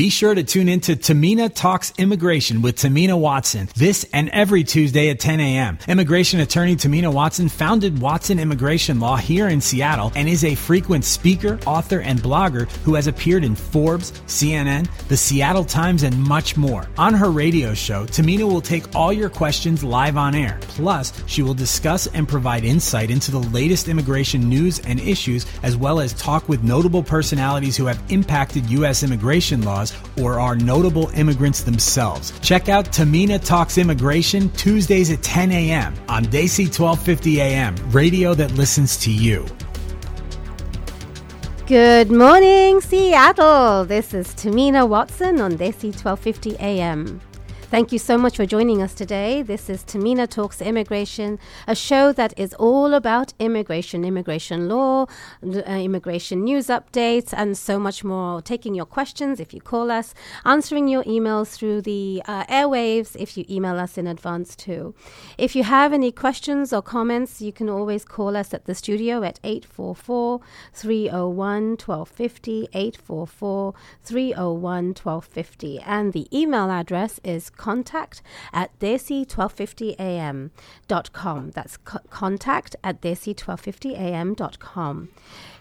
Be sure to tune in to Tahmina Talks Immigration with Tahmina Watson this and every Tuesday at 10 a.m. Immigration attorney Tahmina Watson founded Watson Immigration Law here in Seattle and is a frequent speaker, author, and blogger who has appeared in Forbes, CNN, the Seattle Times, and much more. On her radio show, Tahmina will take all your questions live on air. Plus, she will discuss and provide insight into the latest immigration news and issues, as well as talk with notable personalities who have impacted U.S. immigration laws or are notable immigrants themselves. Check out Tahmina Talks Immigration Tuesdays at 10 a.m. on Desi 1250 AM, radio that listens to you. Good morning, Seattle. This is Tahmina Watson on Desi 1250 AM. Thank you so much for joining us today. This is Tahmina Talks Immigration, a show that is all about immigration, immigration law, uh, immigration news updates, and so much more. Taking your questions if you call us, answering your emails through the uh, airwaves if you email us in advance too. If you have any questions or comments, you can always call us at the studio at 844 301 1250, 844 301 1250. And the email address is contact at desi1250am.com. That's co- contact at desi1250am.com.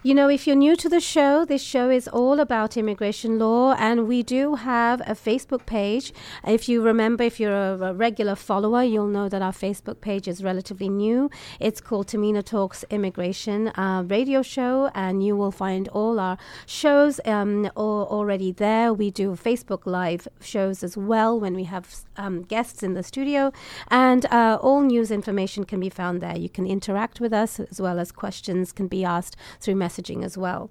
You know, if you're new to the show, this show is all about immigration law, and we do have a Facebook page. If you remember, if you're a, a regular follower, you'll know that our Facebook page is relatively new. It's called Tahmina Talks Immigration uh, Radio Show, and you will find all our shows um, already there. We do Facebook Live shows as well when we have um, guests in the studio, and uh, all news information can be found there. You can interact with us as well as questions can be asked through messaging as well.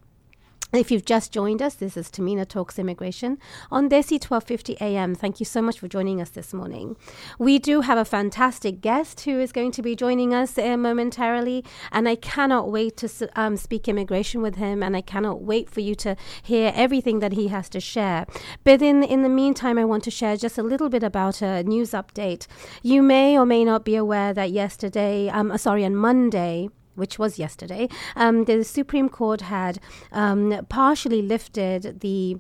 If you've just joined us, this is Tahmina Talks Immigration on Desi 1250 AM. Thank you so much for joining us this morning. We do have a fantastic guest who is going to be joining us uh, momentarily, and I cannot wait to um, speak immigration with him, and I cannot wait for you to hear everything that he has to share. But in, in the meantime, I want to share just a little bit about a news update. You may or may not be aware that yesterday, um, sorry, on Monday, which was yesterday, um, the Supreme Court had um, partially lifted the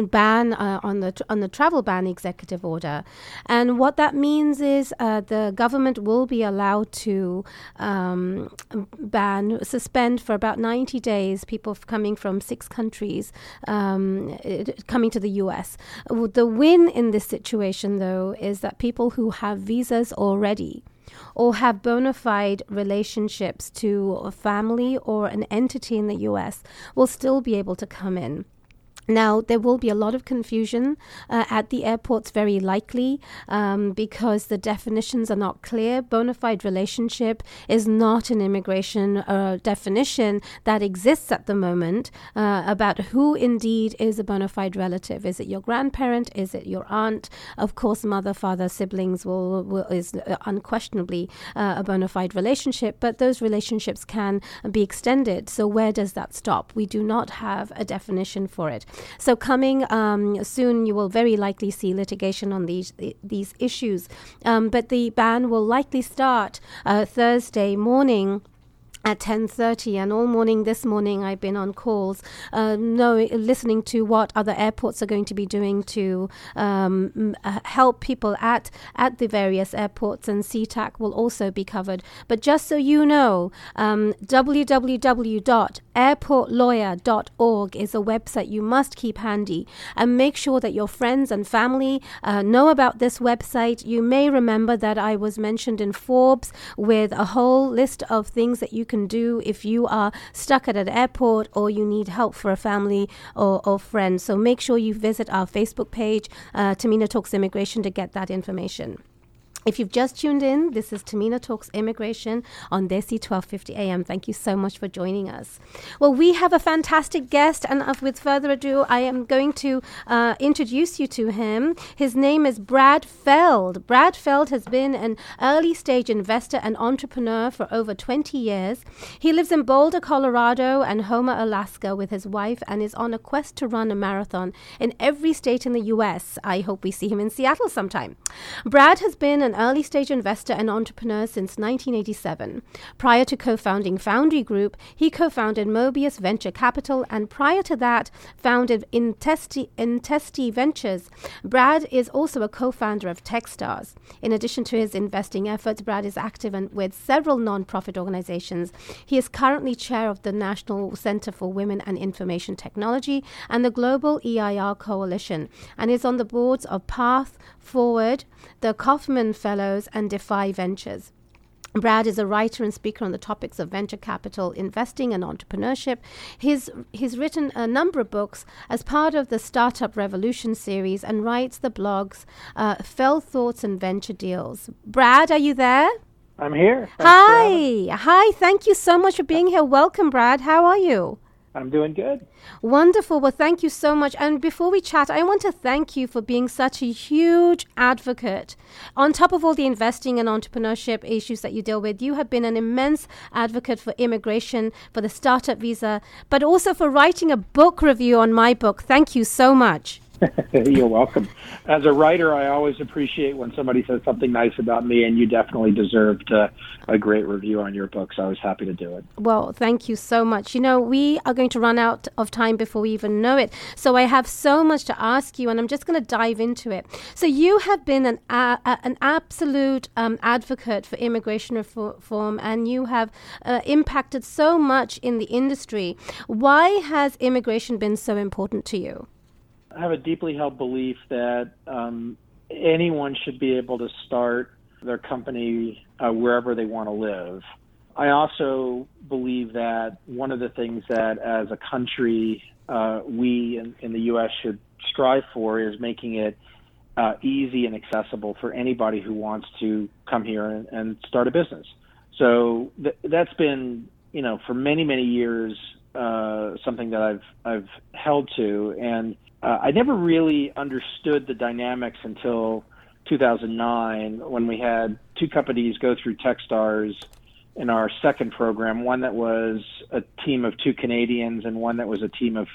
ban uh, on the on the travel ban executive order, and what that means is uh, the government will be allowed to um, ban suspend for about ninety days people coming from six countries um, coming to the U.S. The win in this situation, though, is that people who have visas already or have bona fide relationships to a family or an entity in the US will still be able to come in. Now, there will be a lot of confusion uh, at the airports, very likely, um, because the definitions are not clear. Bona fide relationship is not an immigration uh, definition that exists at the moment uh, about who indeed is a bona fide relative. Is it your grandparent? Is it your aunt? Of course, mother, father, siblings will, will is uh, unquestionably uh, a bona fide relationship, but those relationships can be extended. So, where does that stop? We do not have a definition for it. So coming um, soon, you will very likely see litigation on these these issues. Um, but the ban will likely start uh, Thursday morning at 10.30 and all morning this morning i've been on calls uh, knowing, listening to what other airports are going to be doing to um, uh, help people at, at the various airports and SeaTac will also be covered. But just so you know um, www.airportlawyer.org is a website you must keep handy and make sure that your friends and family uh, know about this website. You may remember that i was mentioned in forbes with a whole list of things that you can do if you are stuck at an airport or you need help for a family or, or friends. So make sure you visit our Facebook page, uh, Tahmina Talks Immigration, to get that information. If you've just tuned in, this is Tahmina Talks Immigration on Desi 1250 AM. Thank you so much for joining us. Well, we have a fantastic guest, and uh, with further ado, I am going to uh, introduce you to him. His name is Brad Feld. Brad Feld has been an early stage investor and entrepreneur for over 20 years. He lives in Boulder, Colorado, and Homer, Alaska with his wife, and is on a quest to run a marathon in every state in the U.S. I hope we see him in Seattle sometime. Brad has been an an early stage investor and entrepreneur since 1987. Prior to co founding Foundry Group, he co founded Mobius Venture Capital and prior to that, founded Intensity, Intensity Ventures. Brad is also a co founder of Techstars. In addition to his investing efforts, Brad is active in, with several non profit organizations. He is currently chair of the National Center for Women and Information Technology and the Global EIR Coalition and is on the boards of Path Forward, the Kauffman Fellows, and Defy Ventures. Brad is a writer and speaker on the topics of venture capital investing and entrepreneurship. He's, he's written a number of books as part of the Startup Revolution series and writes the blogs uh, Feld Thoughts and Venture Deals. Brad, are you there? I'm here. Thanks Hi. Hi. Thank you so much for being here. Welcome, Brad. How are you? I'm doing good. Wonderful. Well, thank you so much. And before we chat, I want to thank you for being such a huge advocate. On top of all the investing and entrepreneurship issues that you deal with, you have been an immense advocate for immigration, for the startup visa, but also for writing a book review on my book. Thank you so much. You're welcome. As a writer, I always appreciate when somebody says something nice about me, and you definitely deserved a, a great review on your book. So I was happy to do it. Well, thank you so much. You know, we are going to run out of time before we even know it. So I have so much to ask you, and I'm just going to dive into it. So you have been an uh, an absolute um, advocate for immigration reform, and you have uh, impacted so much in the industry. Why has immigration been so important to you? I have a deeply held belief that um, anyone should be able to start their company uh, wherever they want to live. I also believe that one of the things that, as a country, uh, we in, in, the U.S. should strive for is making it uh, easy and accessible for anybody who wants to come here and, and start a business. So th- that's been, you know, for many many years uh, something that I've I've held to, and uh, I never really understood the dynamics until 2009 when we had two companies go through Techstars in our second program. One that was a team of two Canadians, and one that was a team of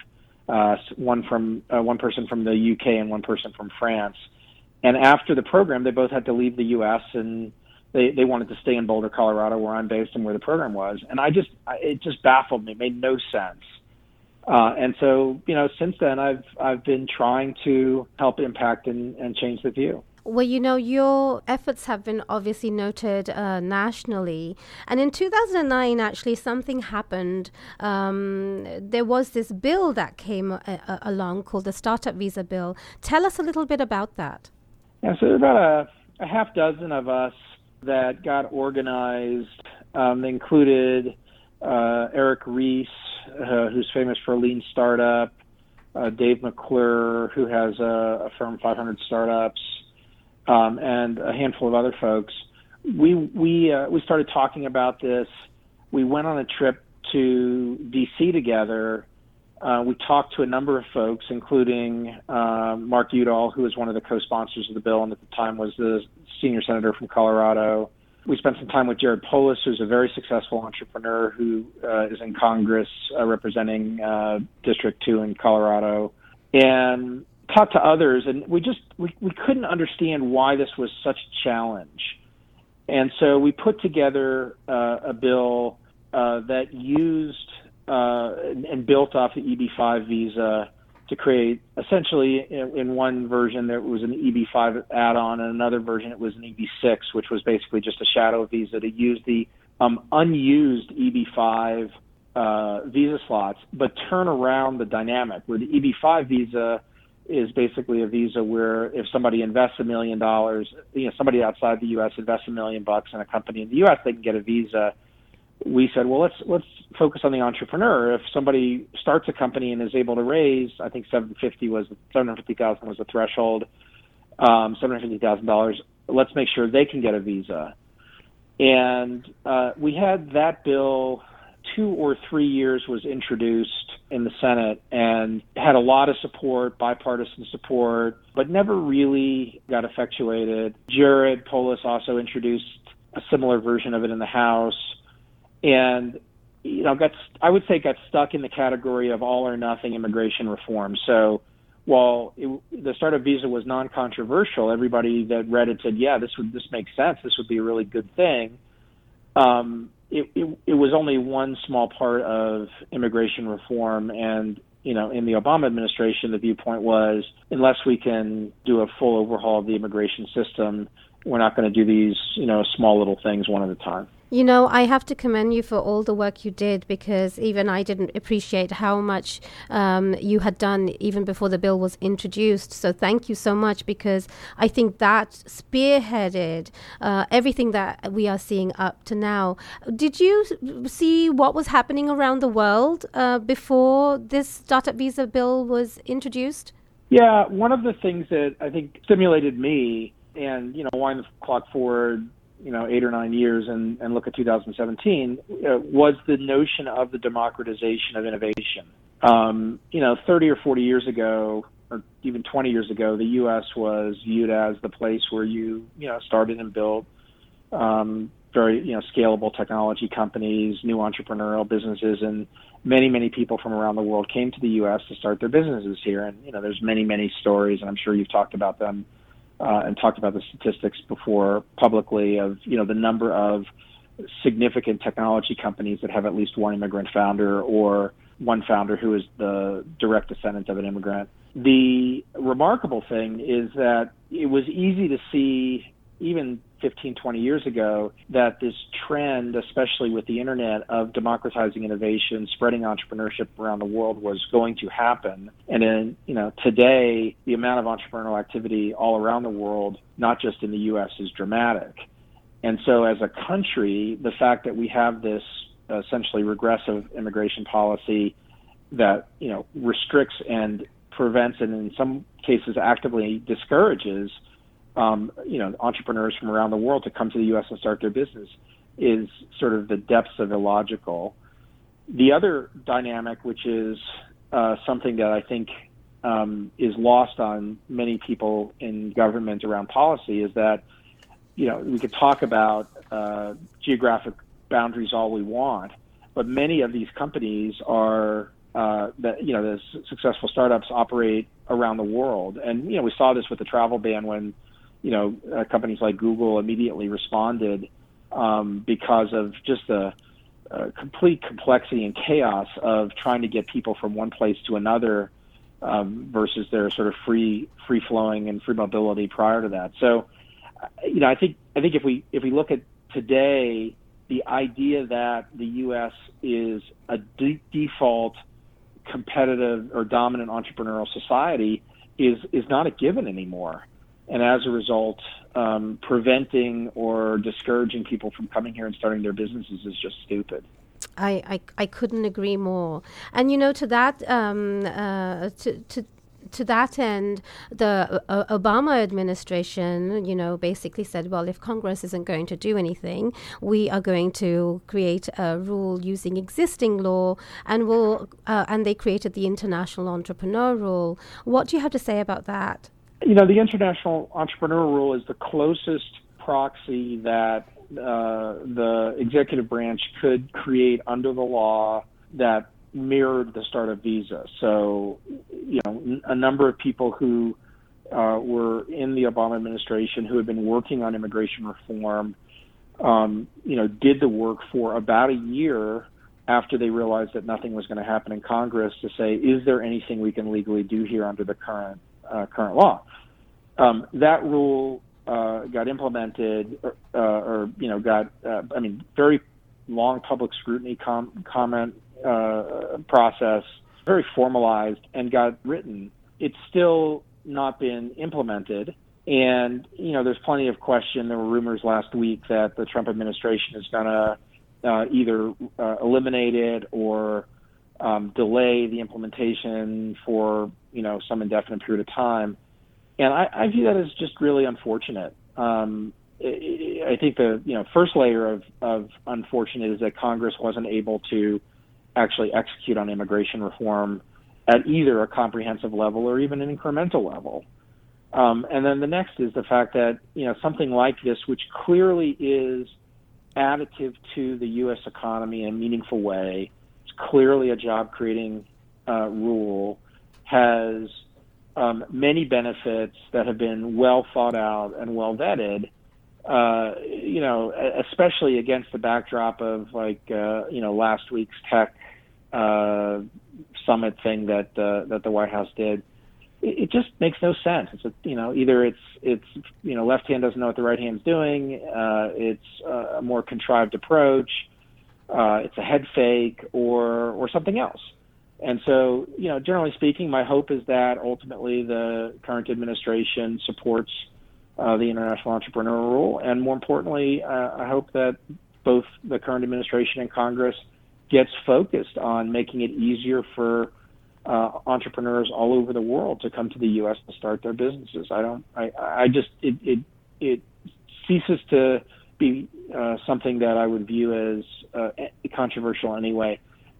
uh, one from uh, one person from the UK and one person from France. And after the program, they both had to leave the U.S. and they they wanted to stay in Boulder, Colorado, where I'm based and where the program was. And I just it just baffled me, it made no sense. Uh, and so, you know, since then, I've I've been trying to help impact and, and change the view. Well, you know, your efforts have been obviously noted uh, nationally. And in 2009, actually, something happened. Um, there was this bill that came uh, uh, along called the Startup Visa Bill. Tell us a little bit about that. Yeah, so there's about a, a half dozen of us that got organized. Um, they included uh, Eric Ries, uh, who's famous for Lean Startup, uh, Dave McClure, who has a, a firm 500 Startups, um, and a handful of other folks. We we uh, we started talking about this. We went on a trip to DC together. Uh, we talked to a number of folks, including uh, Mark Udall, who was one of the co-sponsors of the bill, and at the time was the senior senator from Colorado we spent some time with Jared Polis, who's a very successful entrepreneur who uh, is in Congress uh, representing uh, District 2 in Colorado, and talked to others. And we just we, we couldn't understand why this was such a challenge. And so we put together uh, a bill uh, that used uh, and, and built off the EB5 visa to create essentially in, in one version there was an EB5 add-on, and another version it was an EB6, which was basically just a shadow visa to use the um, unused EB5 uh, visa slots, but turn around the dynamic where the EB5 visa is basically a visa where if somebody invests a million dollars, you know, somebody outside the U.S. invests a million bucks in a company in the U.S., they can get a visa we said, well, let's let's focus on the entrepreneur. If somebody starts a company and is able to raise, I think seven fifty was seven hundred fifty thousand was the threshold, um, seven hundred fifty thousand dollars. Let's make sure they can get a visa. And uh, we had that bill two or three years was introduced in the Senate and had a lot of support, bipartisan support, but never really got effectuated. Jared Polis also introduced a similar version of it in the House and you know got I would say got stuck in the category of all or nothing immigration reform. So while it, the startup visa was non-controversial, everybody that read it said, "Yeah, this would this makes sense. This would be a really good thing." Um, it, it, it was only one small part of immigration reform, and you know, in the Obama administration, the viewpoint was unless we can do a full overhaul of the immigration system, we're not going to do these, you know, small little things one at a time. You know, I have to commend you for all the work you did because even I didn't appreciate how much um, you had done even before the bill was introduced. So thank you so much because I think that spearheaded uh, everything that we are seeing up to now. Did you see what was happening around the world uh, before this startup visa bill was introduced? Yeah, one of the things that I think stimulated me and you know wind the clock forward you know eight or nine years and, and look at 2017 uh, was the notion of the democratization of innovation. Um, you know, 30 or 40 years ago, or even 20 years ago, the U.S. was viewed as the place where you you know started and built um, very you know scalable technology companies, new entrepreneurial businesses, and many many people from around the world came to the U.S. to start their businesses here. And you know, there's many many stories, and I'm sure you've talked about them uh, and talked about the statistics before publicly of you know the number of significant technology companies that have at least one immigrant founder or one founder who is the direct descendant of an immigrant. The remarkable thing is that it was easy to see even 15, 20 years ago that this trend, especially with the internet, of democratizing innovation, spreading entrepreneurship around the world was going to happen. And then, you know, today, the amount of entrepreneurial activity all around the world, not just in the U.S., is dramatic. And so as a country, the fact that we have this essentially regressive immigration policy that, you know, restricts and prevents and in some cases actively discourages um, you know, entrepreneurs from around the world to come to the U.S. and start their business is sort of the depths of illogical. The other dynamic, which is uh, something that I think um, is lost on many people in government around policy, is that you know we could talk about uh, geographic boundaries all we want, but many of these companies are uh, that you know the successful startups operate around the world, and you know we saw this with the travel ban when you know, uh, companies like Google immediately responded um, because of just the uh, complete complexity and chaos of trying to get people from one place to another um, versus their sort of free free flowing and free mobility prior to that. So, uh, you know, I think I think if we if we look at today, the idea that the U.S. is a de- default competitive or dominant entrepreneurial society is is not a given anymore and as a result, um, preventing or discouraging people from coming here and starting their businesses is just stupid. I, I, I couldn't agree more. And you know, to that um, uh, to, to to that end, the uh, Obama administration, you know, basically said, well, if Congress isn't going to do anything, we are going to create a rule using existing law, and will uh, and they created the International Entrepreneur Rule. What do you have to say about that? You know, the international entrepreneur rule is the closest proxy that uh, the executive branch could create under the law that mirrored the startup visa. So, you know, a number of people who uh, were in the Obama administration who had been working on immigration reform, um, you know, did the work for about a year after they realized that nothing was going to happen in Congress to say, is there anything we can legally do here under the current uh, current law. Um, that rule uh, got implemented, or, uh, or you know, got uh, I mean, very long public scrutiny com- comment uh, process, very formalized, and got written. It's still not been implemented. And you know, there's plenty of question. There were rumors last week that the Trump administration is going to uh, either uh, eliminate it or um, delay the implementation for you know some indefinite period of time. And I, I view that as just really unfortunate. Um, I think the you know first layer of, of unfortunate is that Congress wasn't able to actually execute on immigration reform at either a comprehensive level or even an incremental level. Um, and then the next is the fact that you know something like this, which clearly is additive to the U.S. economy in a meaningful way, it's clearly a job creating uh, rule, has um, many benefits that have been well thought out and well vetted. Uh, you know, especially against the backdrop of like uh, you know last week's tech uh, summit thing that uh, that the White House did. It, it just makes no sense. It's a, you know either it's it's you know left hand doesn't know what the right hand's doing. Uh, it's a more contrived approach. Uh, it's a head fake or or something else. And so, you know, generally speaking, my hope is that ultimately the current administration supports uh, the international entrepreneur rule, and more importantly, uh, I hope that both the current administration and Congress gets focused on making it easier for uh, entrepreneurs all over the world to come to the U.S. to start their businesses. I don't. I, I just it it it ceases to be uh, something that I would view as uh, controversial anyway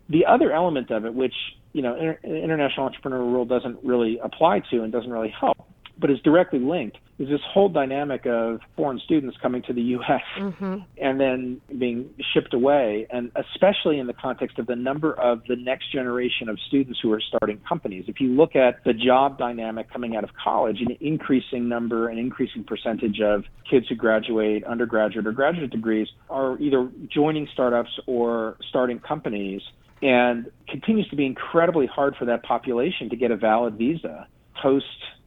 the other element of it, which you know inter- international entrepreneur rule doesn't really apply to and doesn't really help, but is directly linked, is this whole dynamic of foreign students coming to the U.S. Mm-hmm. and then being shipped away, and especially in the context of the number of the next generation of students who are starting companies. If you look at the job dynamic coming out of college, an increasing number, an increasing percentage of kids who graduate undergraduate or graduate degrees are either joining startups or starting companies and continues to be incredibly hard for that population to get a valid visa post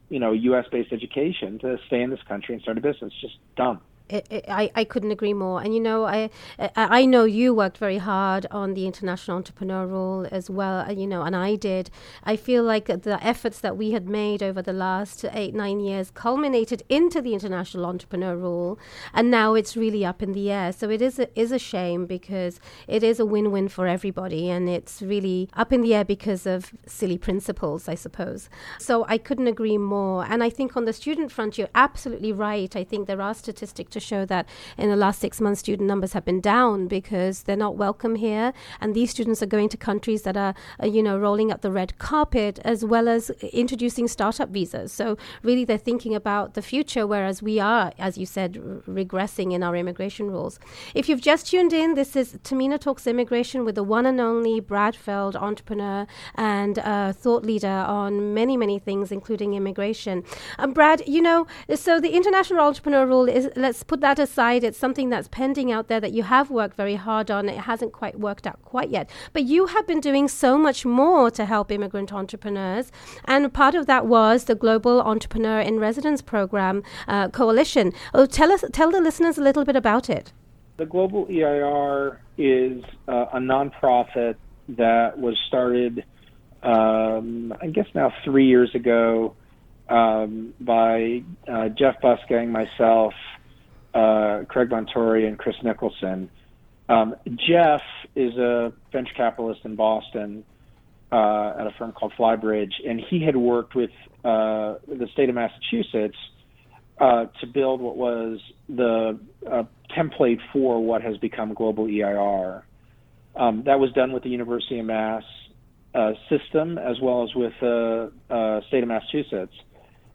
you know U.S. based education to stay in this country and start a business. Just dumb. I, I couldn't agree more. And you know, I I know you worked very hard on the international entrepreneur rule as well. Uh, you know, and I did. I feel like the efforts that we had made over the last eight nine years culminated into the international entrepreneur rule, and now it's really up in the air. So it is a, is a shame because it is a win win for everybody, and it's really up in the air because of silly principles, I suppose. So I couldn't agree more. And I think on the student front, you're absolutely right. I think there are statistics to show that in the last six months, student numbers have been down because they're not welcome here. And these students are going to countries that are, uh, you know, rolling out the red carpet as well as introducing startup visas. So really, they're thinking about the future, whereas we are, as you said, r- regressing in our immigration rules. If you've just tuned in, this is Tahmina Talks Immigration with the one and only Brad Feld, entrepreneur and uh, thought leader on many, many things, including immigration. Um, Brad, you know, so the international entrepreneur rule is, let's put that aside. It's something that's pending out there that you have worked very hard on. It hasn't quite worked out quite yet. But you have been doing so much more to help immigrant entrepreneurs. And part of that was the Global Entrepreneur in Residence Program uh, Coalition. Oh, tell us, tell the listeners a little bit about it. The Global EIR is uh, a nonprofit that was started, um, I guess now three years ago, um, by uh, Jeff Bussgang, myself, uh, Craig Montuori and Chris Nicholson. Um, Jeff is a venture capitalist in Boston uh, at a firm called Flybridge, and he had worked with uh, the state of Massachusetts uh, to build what was the uh, template for what has become Global EIR. Um, that was done with the University of Mass uh, system as well as with the state of Massachusetts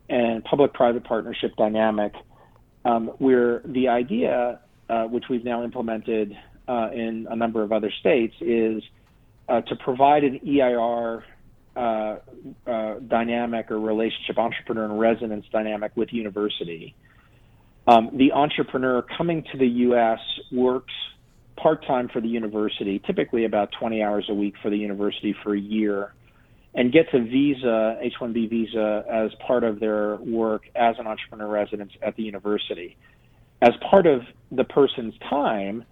and public-private partnership dynamic um, where the idea, uh, which we've now implemented uh, in a number of other states, is uh, to provide an EIR uh, uh, dynamic or relationship, entrepreneur and residence dynamic with university. Um, the entrepreneur coming to the U.S. works part time for the university, typically about 20 hours a week for the university for a year and gets a visa, H-1B visa, as part of their work as an entrepreneur resident at the university. As part of the person's time,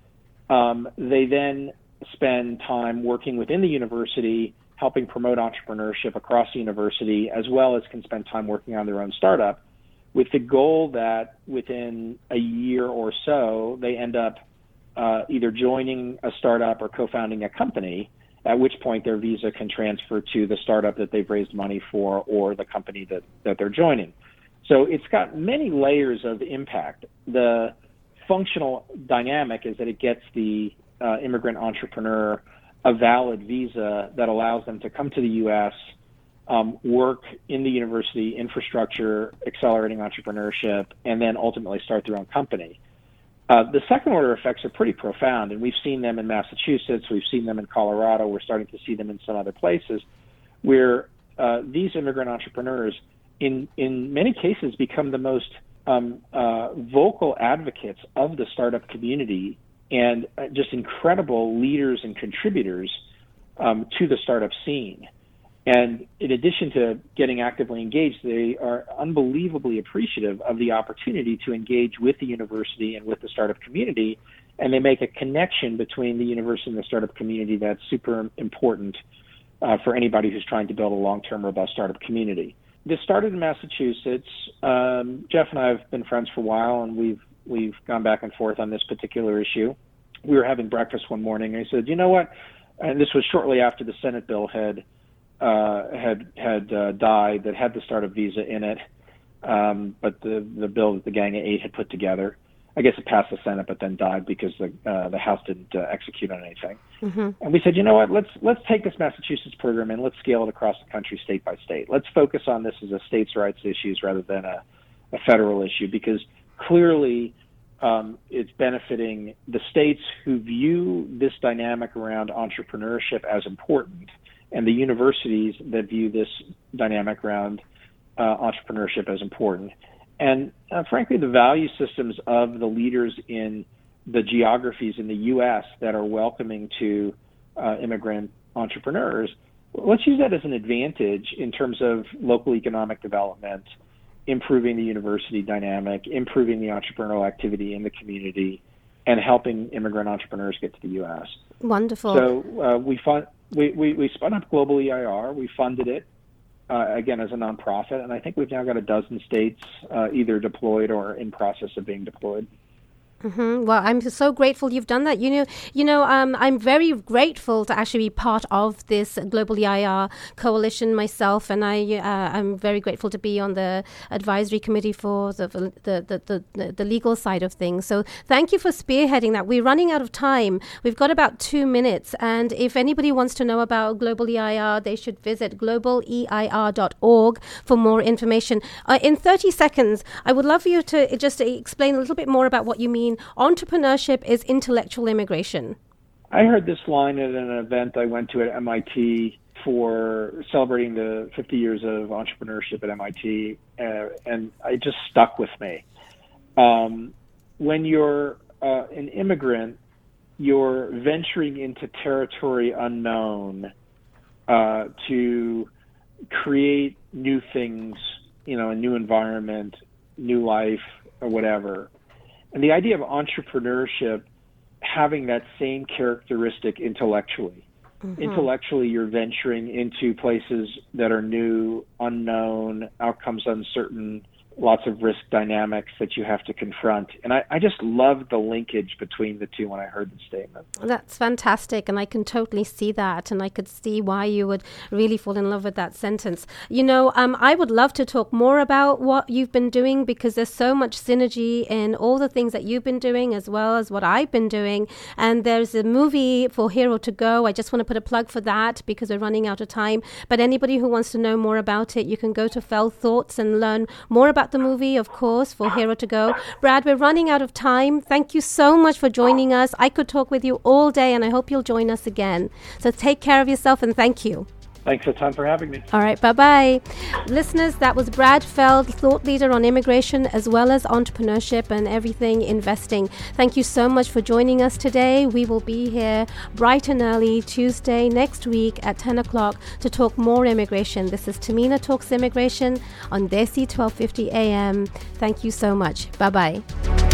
um, they then spend time working within the university, helping promote entrepreneurship across the university, as well as can spend time working on their own startup, with the goal that within a year or so, they end up uh, either joining a startup or co-founding a company at which point their visa can transfer to the startup that they've raised money for or the company that, that they're joining. So it's got many layers of impact. The functional dynamic is that it gets the uh, immigrant entrepreneur a valid visa that allows them to come to the U.S., um, work in the university infrastructure, accelerating entrepreneurship, and then ultimately start their own company. Uh, the second order effects are pretty profound, and we've seen them in Massachusetts, we've seen them in Colorado, we're starting to see them in some other places, where uh, these immigrant entrepreneurs in in many cases become the most um, uh, vocal advocates of the startup community and uh, just incredible leaders and contributors um, to the startup scene. And in addition to getting actively engaged, they are unbelievably appreciative of the opportunity to engage with the university and with the startup community. And they make a connection between the university and the startup community that's super important uh, for anybody who's trying to build a long term, robust startup community. This started in Massachusetts. Um, Jeff and I have been friends for a while, and we've we've gone back and forth on this particular issue. We were having breakfast one morning, and I said, "You know what?" And this was shortly after the Senate bill had uh, had had uh, died that had the startup visa in it, um, but the the bill that the Gang of Eight had put together, I guess it passed the Senate, but then died because the uh, the House didn't uh, execute on anything. Mm-hmm. And we said, you know what? Let's let's take this Massachusetts program and let's scale it across the country, state by state. Let's focus on this as a states' rights issues rather than a, a federal issue because clearly. Um, it's benefiting the states who view this dynamic around entrepreneurship as important and the universities that view this dynamic around uh, entrepreneurship as important. And uh, frankly, the value systems of the leaders in the geographies in the U.S. that are welcoming to uh, immigrant entrepreneurs, let's use that as an advantage in terms of local economic development, improving the university dynamic, improving the entrepreneurial activity in the community, and helping immigrant entrepreneurs get to the U.S. Wonderful. So uh, we, fund, we, we, we spun up Global EIR. We funded it uh, again as a nonprofit, and I think we've now got a dozen states uh, either deployed or in process of being deployed. Mm-hmm. Well, I'm so grateful you've done that. You know, you know, um, I'm very grateful to actually be part of this global EIR coalition myself, and I, uh, I'm very grateful to be on the advisory committee for the the, the, the, the legal side of things. So, thank you for spearheading that. We're running out of time. We've got about two minutes, and if anybody wants to know about global EIR, they should visit globaleir.org for more information. Uh, in 30 seconds, I would love for you to just explain a little bit more about what you mean entrepreneurship is intellectual immigration. I heard this line at an event I went to at MIT for celebrating the 50 years of entrepreneurship at MIT, uh, and it just stuck with me. Um, when you're uh, an immigrant, you're venturing into territory unknown uh, to create new things, you know, a new environment, new life, or whatever. And the idea of entrepreneurship having that same characteristic intellectually. Mm-hmm. Intellectually, you're venturing into places that are new, unknown, outcomes uncertain, lots of risk dynamics that you have to confront. And I, I just loved the linkage between the two when I heard the statement. That's fantastic. And I can totally see that. And I could see why you would really fall in love with that sentence. You know, um, I would love to talk more about what you've been doing because there's so much synergy in all the things that you've been doing as well as what I've been doing. And there's a movie for Hero to Go. I just want to put a plug for that because we're running out of time. But anybody who wants to know more about it, you can go to Feld Thoughts and learn more about about the movie, of course, for Hero to Go. Brad, we're running out of time. Thank you so much for joining us. I could talk with you all day, and I hope you'll join us again. So take care of yourself, and thank you. Thanks a ton for having me. All right, bye bye. Listeners, that was Brad Feld, thought leader on immigration as well as entrepreneurship and everything investing. Thank you so much for joining us today. We will be here bright and early Tuesday next week at 10 o'clock to talk more immigration. This is Tahmina Talks Immigration on Desi 1250 AM. Thank you so much. Bye bye.